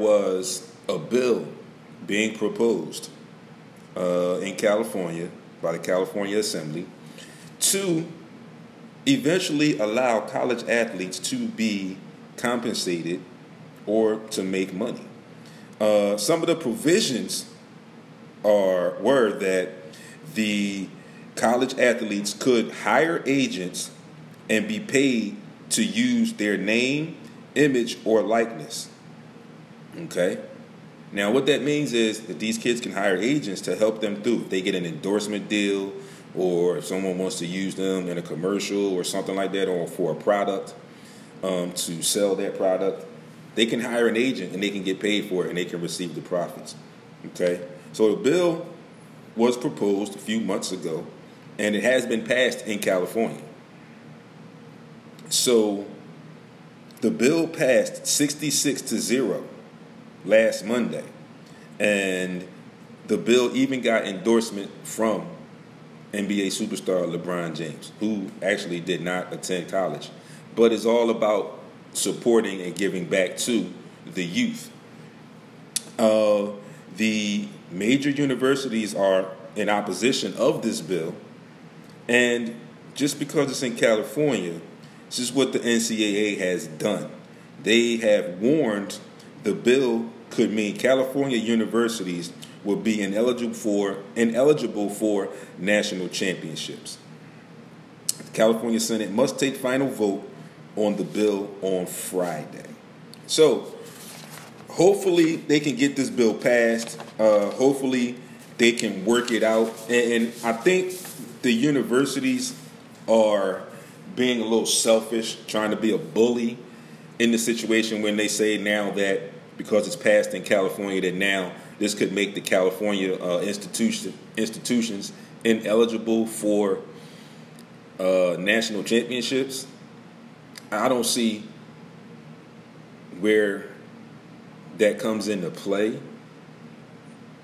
was a bill being proposed uh, in California by the California Assembly to eventually allow college athletes to be compensated or to make money. Uh, some of the provisions are were that the college athletes could hire agents and be paid to use their name, image, or likeness. Okay? Now, what that means is that these kids can hire agents to help them through. If they get an endorsement deal, or if someone wants to use them in a commercial or something like that, or for a product um, to sell that product, they can hire an agent and they can get paid for it and they can receive the profits. Okay? So the bill was proposed a few months ago and it has been passed in California. So the bill passed 66 to 0 last Monday. And the bill even got endorsement from NBA superstar LeBron James, who actually did not attend college, but is all about supporting and giving back to the youth. Uh, the major universities are in opposition of this bill, and just because it's in California, this is what the NCAA has done. They have warned the bill could mean California universities will be ineligible for ineligible for national championships. The California Senate must take final vote on the bill on Friday. So, hopefully, they can get this bill passed. Uh, hopefully, they can work it out. And, and I think the universities are being a little selfish, trying to be a bully in the situation when they say now that because it's passed in California that now this could make the California uh, institution, institutions ineligible for uh, national championships. I don't see where that comes into play.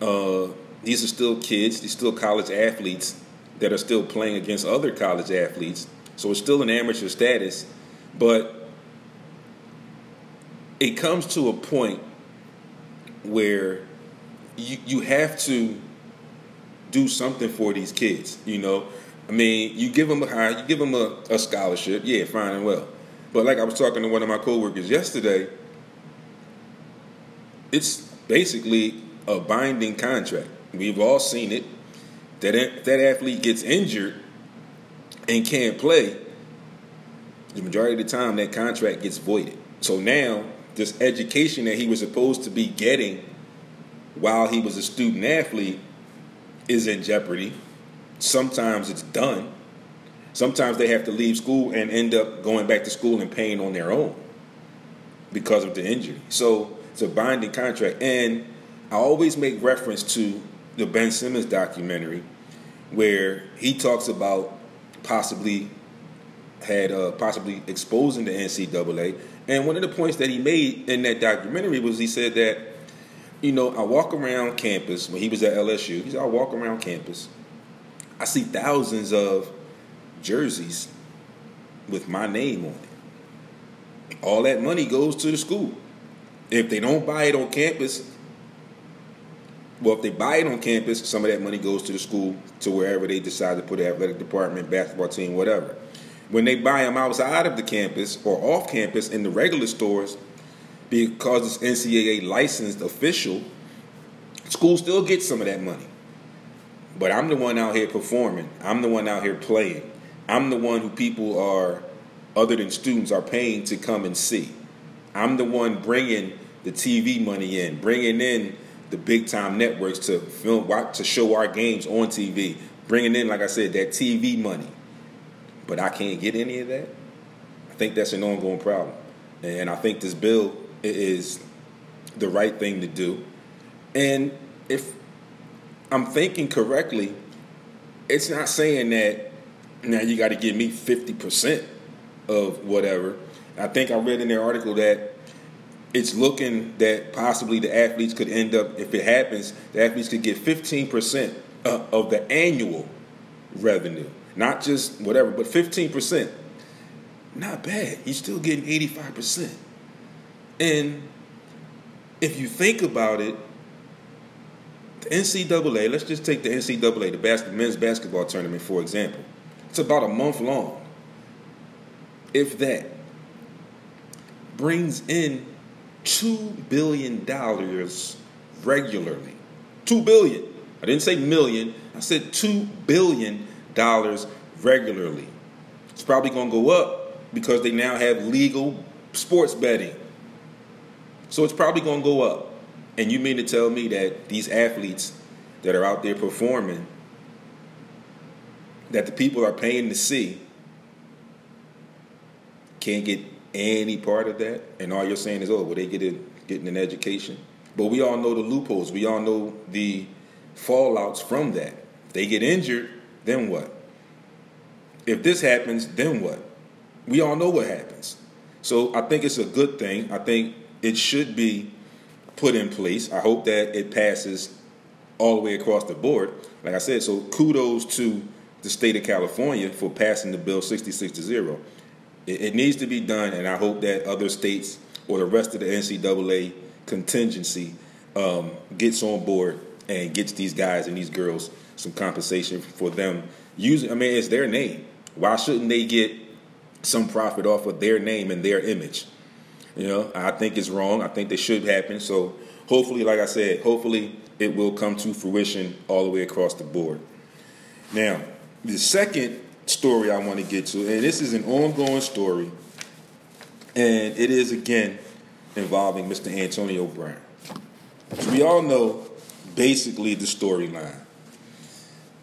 Uh, these are still kids, these still college athletes that are still playing against other college athletes. So it's still an amateur status, but it comes to a point where you you have to do something for these kids. You know, I mean, you give them a high, you give them a, a scholarship, yeah, fine and well. But like I was talking to one of my coworkers yesterday, it's basically a binding contract. We've all seen it. That that athlete gets injured and can't play, the majority of the time that contract gets voided. So now this education that he was supposed to be getting while he was a student athlete is in jeopardy. Sometimes it's done. Sometimes they have to leave school and end up going back to school and paying on their own because of the injury. So it's a binding contract. And I always make reference to the Ben Simmons documentary where he talks about possibly had uh, possibly exposing the NCAA. And one of the points that he made in that documentary was he said that, you know, I walk around campus when he was at LSU. He said, I walk around campus. I see thousands of jerseys with my name on it. All that money goes to the school. If they don't buy it on campus, well, if they buy it on campus, some of that money goes to the school to wherever they decide to put the athletic department, basketball team, whatever. When they buy them outside of the campus or off campus in the regular stores, because it's NCAA licensed official, school still gets some of that money. But I'm the one out here performing. I'm the one out here playing. I'm the one who people are, other than students, are paying to come and see. I'm the one bringing the TV money in, bringing in the big time networks to film to show our games on TV, bringing in, like I said, that TV money. But I can't get any of that. I think that's an ongoing problem, and I think this bill is the right thing to do. And if I'm thinking correctly, it's not saying that now you got to give me 50% of whatever. I think I read in their article that it's looking that possibly the athletes could end up, if it happens, the athletes could get 15% uh, of the annual revenue. Not just whatever, but 15%. Not bad. You're still getting 85%. And if you think about it, the NCAA, let's just take the NCAA, the bas- men's basketball tournament, for example. It's about a month long. If that brings in $2 billion regularly. 2 billion. I didn't say million, I said $2 billion regularly. It's probably going to go up because they now have legal sports betting. So it's probably going to go up. And you mean to tell me that these athletes that are out there performing, that the people are paying to see, can't get any part of that? And all you're saying is, oh, well, they get it, getting an education. But we all know the loopholes. We all know the fallouts from that. If they get injured, then what? If this happens, then what? We all know what happens. So I think it's a good thing. I think it should be put in place. I hope that it passes all the way across the board. Like I said, so kudos to the state of California for passing the bill 66 to 0. It, it needs to be done, and I hope that other states or the rest of the NCAA contingency um, gets on board and gets these guys and these girls some compensation for them using. I mean, it's their name. Why shouldn't they get some profit off of their name and their image? You know, I think it's wrong. I think they should happen. So hopefully, like I said, hopefully it will come to fruition all the way across the board. Now, the second story I want to get to, and this is an ongoing story, and it is again involving Mr. Antonio Brown. We all know basically the storyline.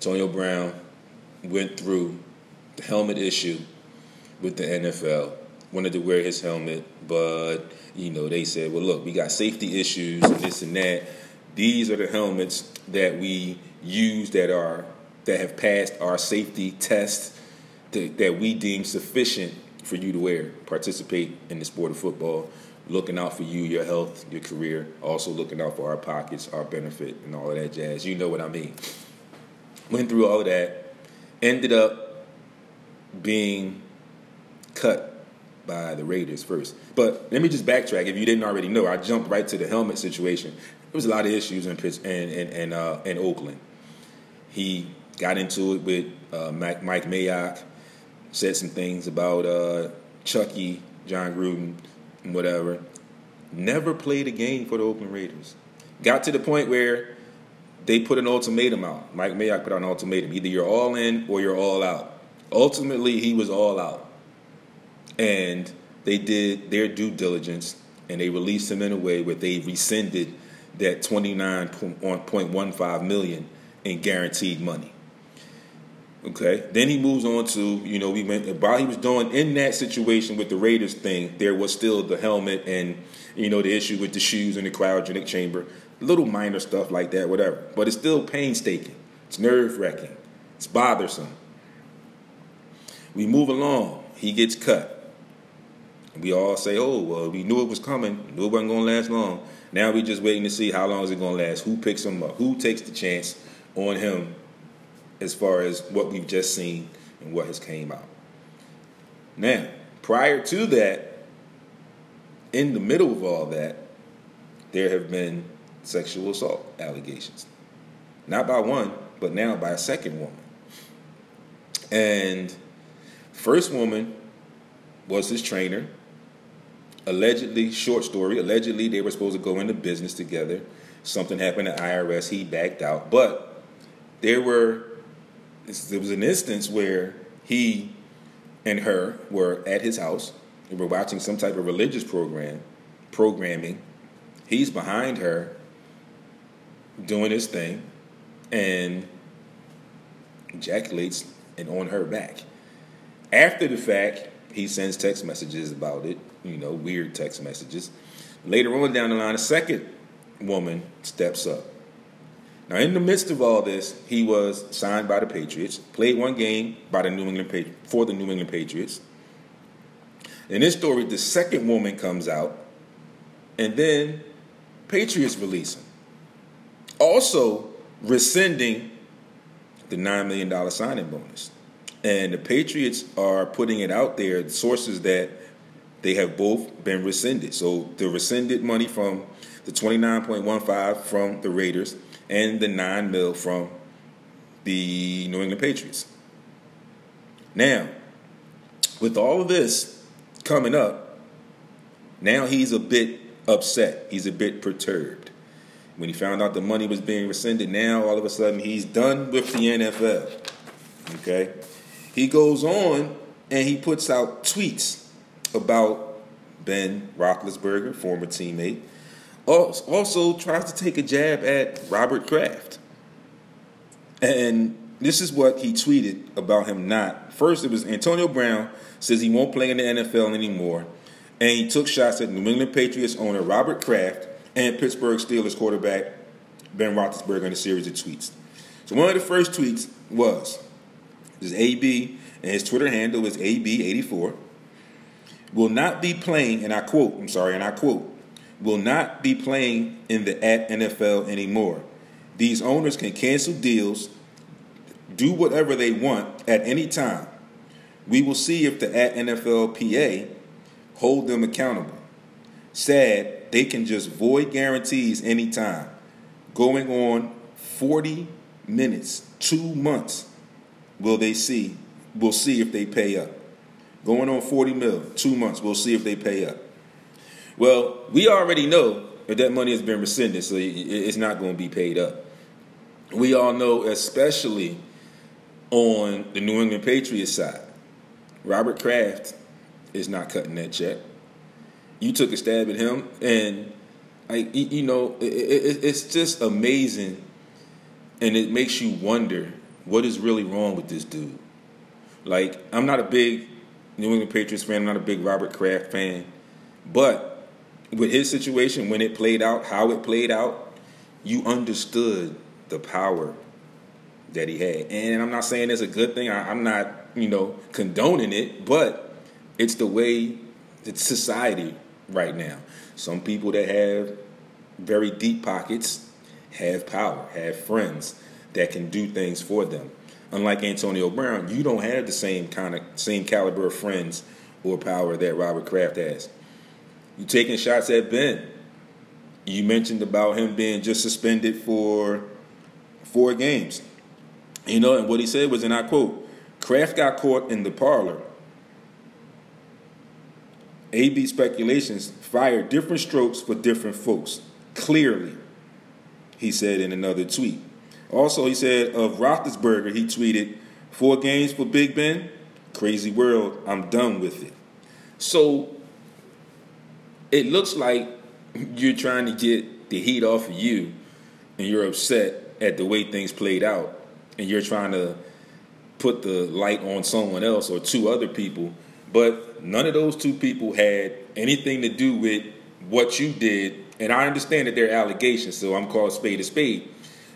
Antonio Brown went through the helmet issue with the NFL, wanted to wear his helmet, but you know they said, "Well, look, we got safety issues and this and that. These are the helmets that we use that are that have passed our safety test that, that we deem sufficient for you to wear, participate in the sport of football." looking out for you, your health, your career, also looking out for our pockets, our benefit, and all of that jazz. You know what I mean. Went through all that, ended up being cut by the Raiders first. But let me just backtrack. If you didn't already know, I jumped right to the helmet situation. There was a lot of issues in Pitts and in, in, uh, in Oakland. He got into it with uh, Mike, Mike Mayock, said some things about uh, Chucky, Jon Gruden, whatever. Never played a game for the Oakland Raiders. Got to the point where they put an ultimatum out. Mike Mayock put out an ultimatum. Either you're all in or you're all out. Ultimately, he was all out. And they did their due diligence and they released him in a way where they rescinded that 29.15 million in guaranteed money. Okay. Then he moves on to, you know, we went while he was doing in that situation with the Raiders thing, there was still the helmet and, you know, the issue with the shoes in the cryogenic chamber. Little minor stuff like that, whatever. But it's still painstaking. It's nerve wracking. It's bothersome. We move along. He gets cut. We all say, oh, well, we knew it was coming. Knew it wasn't going to last long. Now we're just waiting to see how long is it going to last. Who picks him up? Who takes the chance on him as far as what we've just seen and what has came out. Now, prior to that, in the middle of all that, there have been sexual assault allegations. Not by one, but now by a second woman. And first woman was his trainer. Allegedly, short story, allegedly they were supposed to go into business together. Something happened at IRS, he backed out. But there were there was an instance where he and her were at his house. They were watching some type of religious program, programming. He's behind her, doing his thing, and ejaculates and on her back. After the fact, he sends text messages about it, you know, weird text messages. Later on down the line, a second woman steps up now, in the midst of all this, he was signed by the Patriots, played one game by the New England Patri- for the New England Patriots. In this story, the second woman comes out, and then Patriots release him. Also rescinding the $9 million signing bonus. And the Patriots are putting it out there, sources that they have both been rescinded. So the rescinded money from the 29.15 from the Raiders and the 9 mil from the New England Patriots. Now, with all of this coming up, now he's a bit upset. He's a bit perturbed. When he found out the money was being rescinded, now all of a sudden he's done with the NFL. Okay? He goes on and he puts out tweets about Ben Roethlisberger, former teammate. Also tries to take a jab at Robert Kraft. And this is what he tweeted about him not. First, it was Antonio Brown says he won't play in the NFL anymore. And he took shots at New England Patriots owner Robert Kraft and Pittsburgh Steelers quarterback Ben Roethlisberger in a series of tweets. So one of the first tweets was, this is AB, and his Twitter handle is AB84, will not be playing, and I quote, I'm sorry, and I quote, will not be playing in the at NFL anymore. These owners can cancel deals, do whatever they want at any time. We will see if the at NFLPA hold them accountable. Sad, they can just void guarantees anytime. Going on 40 minutes, two months, will they see? We'll see if they pay up. Going on 40 mil, two months, we'll see if they pay up. Well, we already know that that money has been rescinded, so it's not going to be paid up. We all know, especially on the New England Patriots side, Robert Kraft is not cutting that check. You took a stab at him, and like you know, it, it, it's just amazing, and it makes you wonder what is really wrong with this dude. Like, I'm not a big New England Patriots fan. I'm not a big Robert Kraft fan, but with his situation, when it played out, how it played out, you understood the power that he had. And I'm not saying it's a good thing. I, am not, you know, condoning it, but it's the way that society right now. Some people that have very deep pockets have power, have friends that can do things for them. Unlike Antonio Brown, you don't have the same kind of same caliber of friends or power that Robert Kraft has. You taking shots at Ben. You mentioned about him being just suspended for four games. You know, and what he said was, and I quote, Kraft got caught in the parlor. AB speculations fire different strokes for different folks. Clearly, he said in another tweet. Also, he said of Roethlisberger, he tweeted, Four games for Big Ben? Crazy world, I'm done with it. So, it looks like you're trying to get the heat off of you and you're upset at the way things played out and you're trying to put the light on someone else or two other people, but none of those two people had anything to do with what you did. And I understand that they're allegations, so I'm called spade a spade.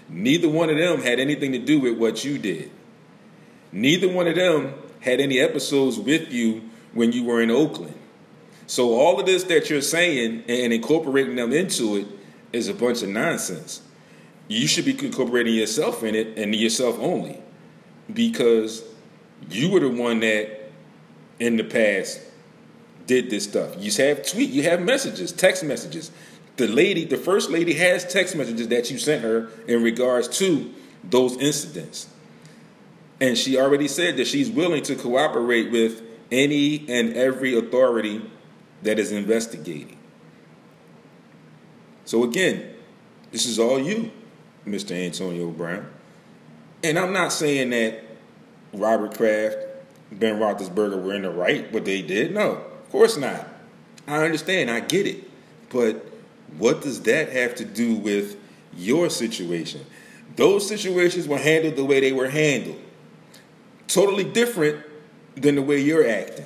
Neither one of them had anything to do with what you did. Neither one of them had any episodes with you when you were in Oakland. So all of this that you're saying and incorporating them into it is a bunch of nonsense you should be incorporating yourself in it and yourself only because you were the one that in the past did this stuff. You have tweet, you have messages, text messages. The lady, the first lady has text messages that you sent her in regards to those incidents. And she already said that she's willing to cooperate with any and every authority that is investigating. So again, this is all you. Mr. Antonio Brown. And I'm not saying that Robert Kraft, Ben Roethlisberger were in the right, but they did. No, of course not. I understand, I get it. But what does that have to do with your situation? Those situations were handled the way they were handled. Totally different than the way you're acting.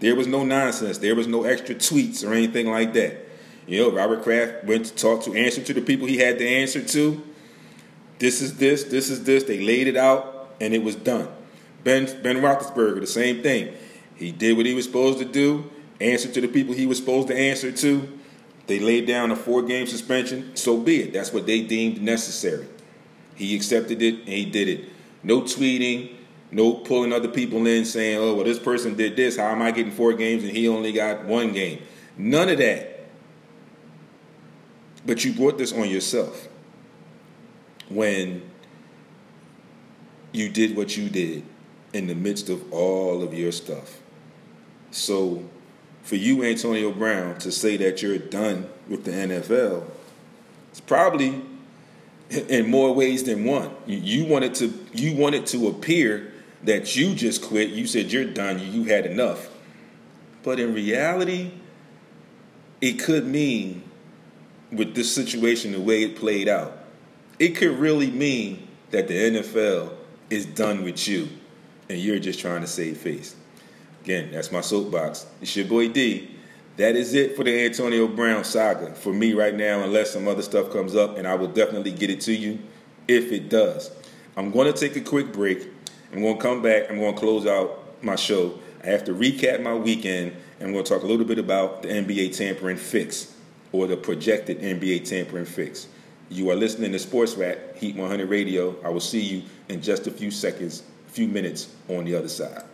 There was no nonsense. There was no extra tweets or anything like that. You know, Robert Kraft went to talk to answer to the people he had to answer to. This is this, this is this. They laid it out and it was done. Ben Ben Roethlisberger, the same thing. He did what he was supposed to do, answered to the people he was supposed to answer to. They laid down a four game suspension. So be it. That's what they deemed necessary. He accepted it and he did it. No tweeting, No pulling other people in saying, oh, well, this person did this. How am I getting four games and he only got one game? None of that. But you brought this on yourself when you did what you did in the midst of all of your stuff. So, for you, Antonio Brown, to say that you're done with the NFL, it's probably in more ways than one. You wanted to you wanted to appear that you just quit. You said you're done. You had enough. But in reality, it could mean with this situation the way it played out, it could really mean that the NFL is done with you and you're just trying to save face. Again, that's my soapbox. It's your boy D. That is it for the Antonio Brown saga for me right now, unless some other stuff comes up, and I will definitely get it to you if it does. I'm going to take a quick break. I'm going to come back. I'm going to close out my show. I have to recap my weekend, and I'm going to talk a little bit about the NBA tampering fix or the projected NBA tampering fix. You are listening to Sports Rat Heat 100 Radio. I will see you in just a few seconds, few minutes on the other side.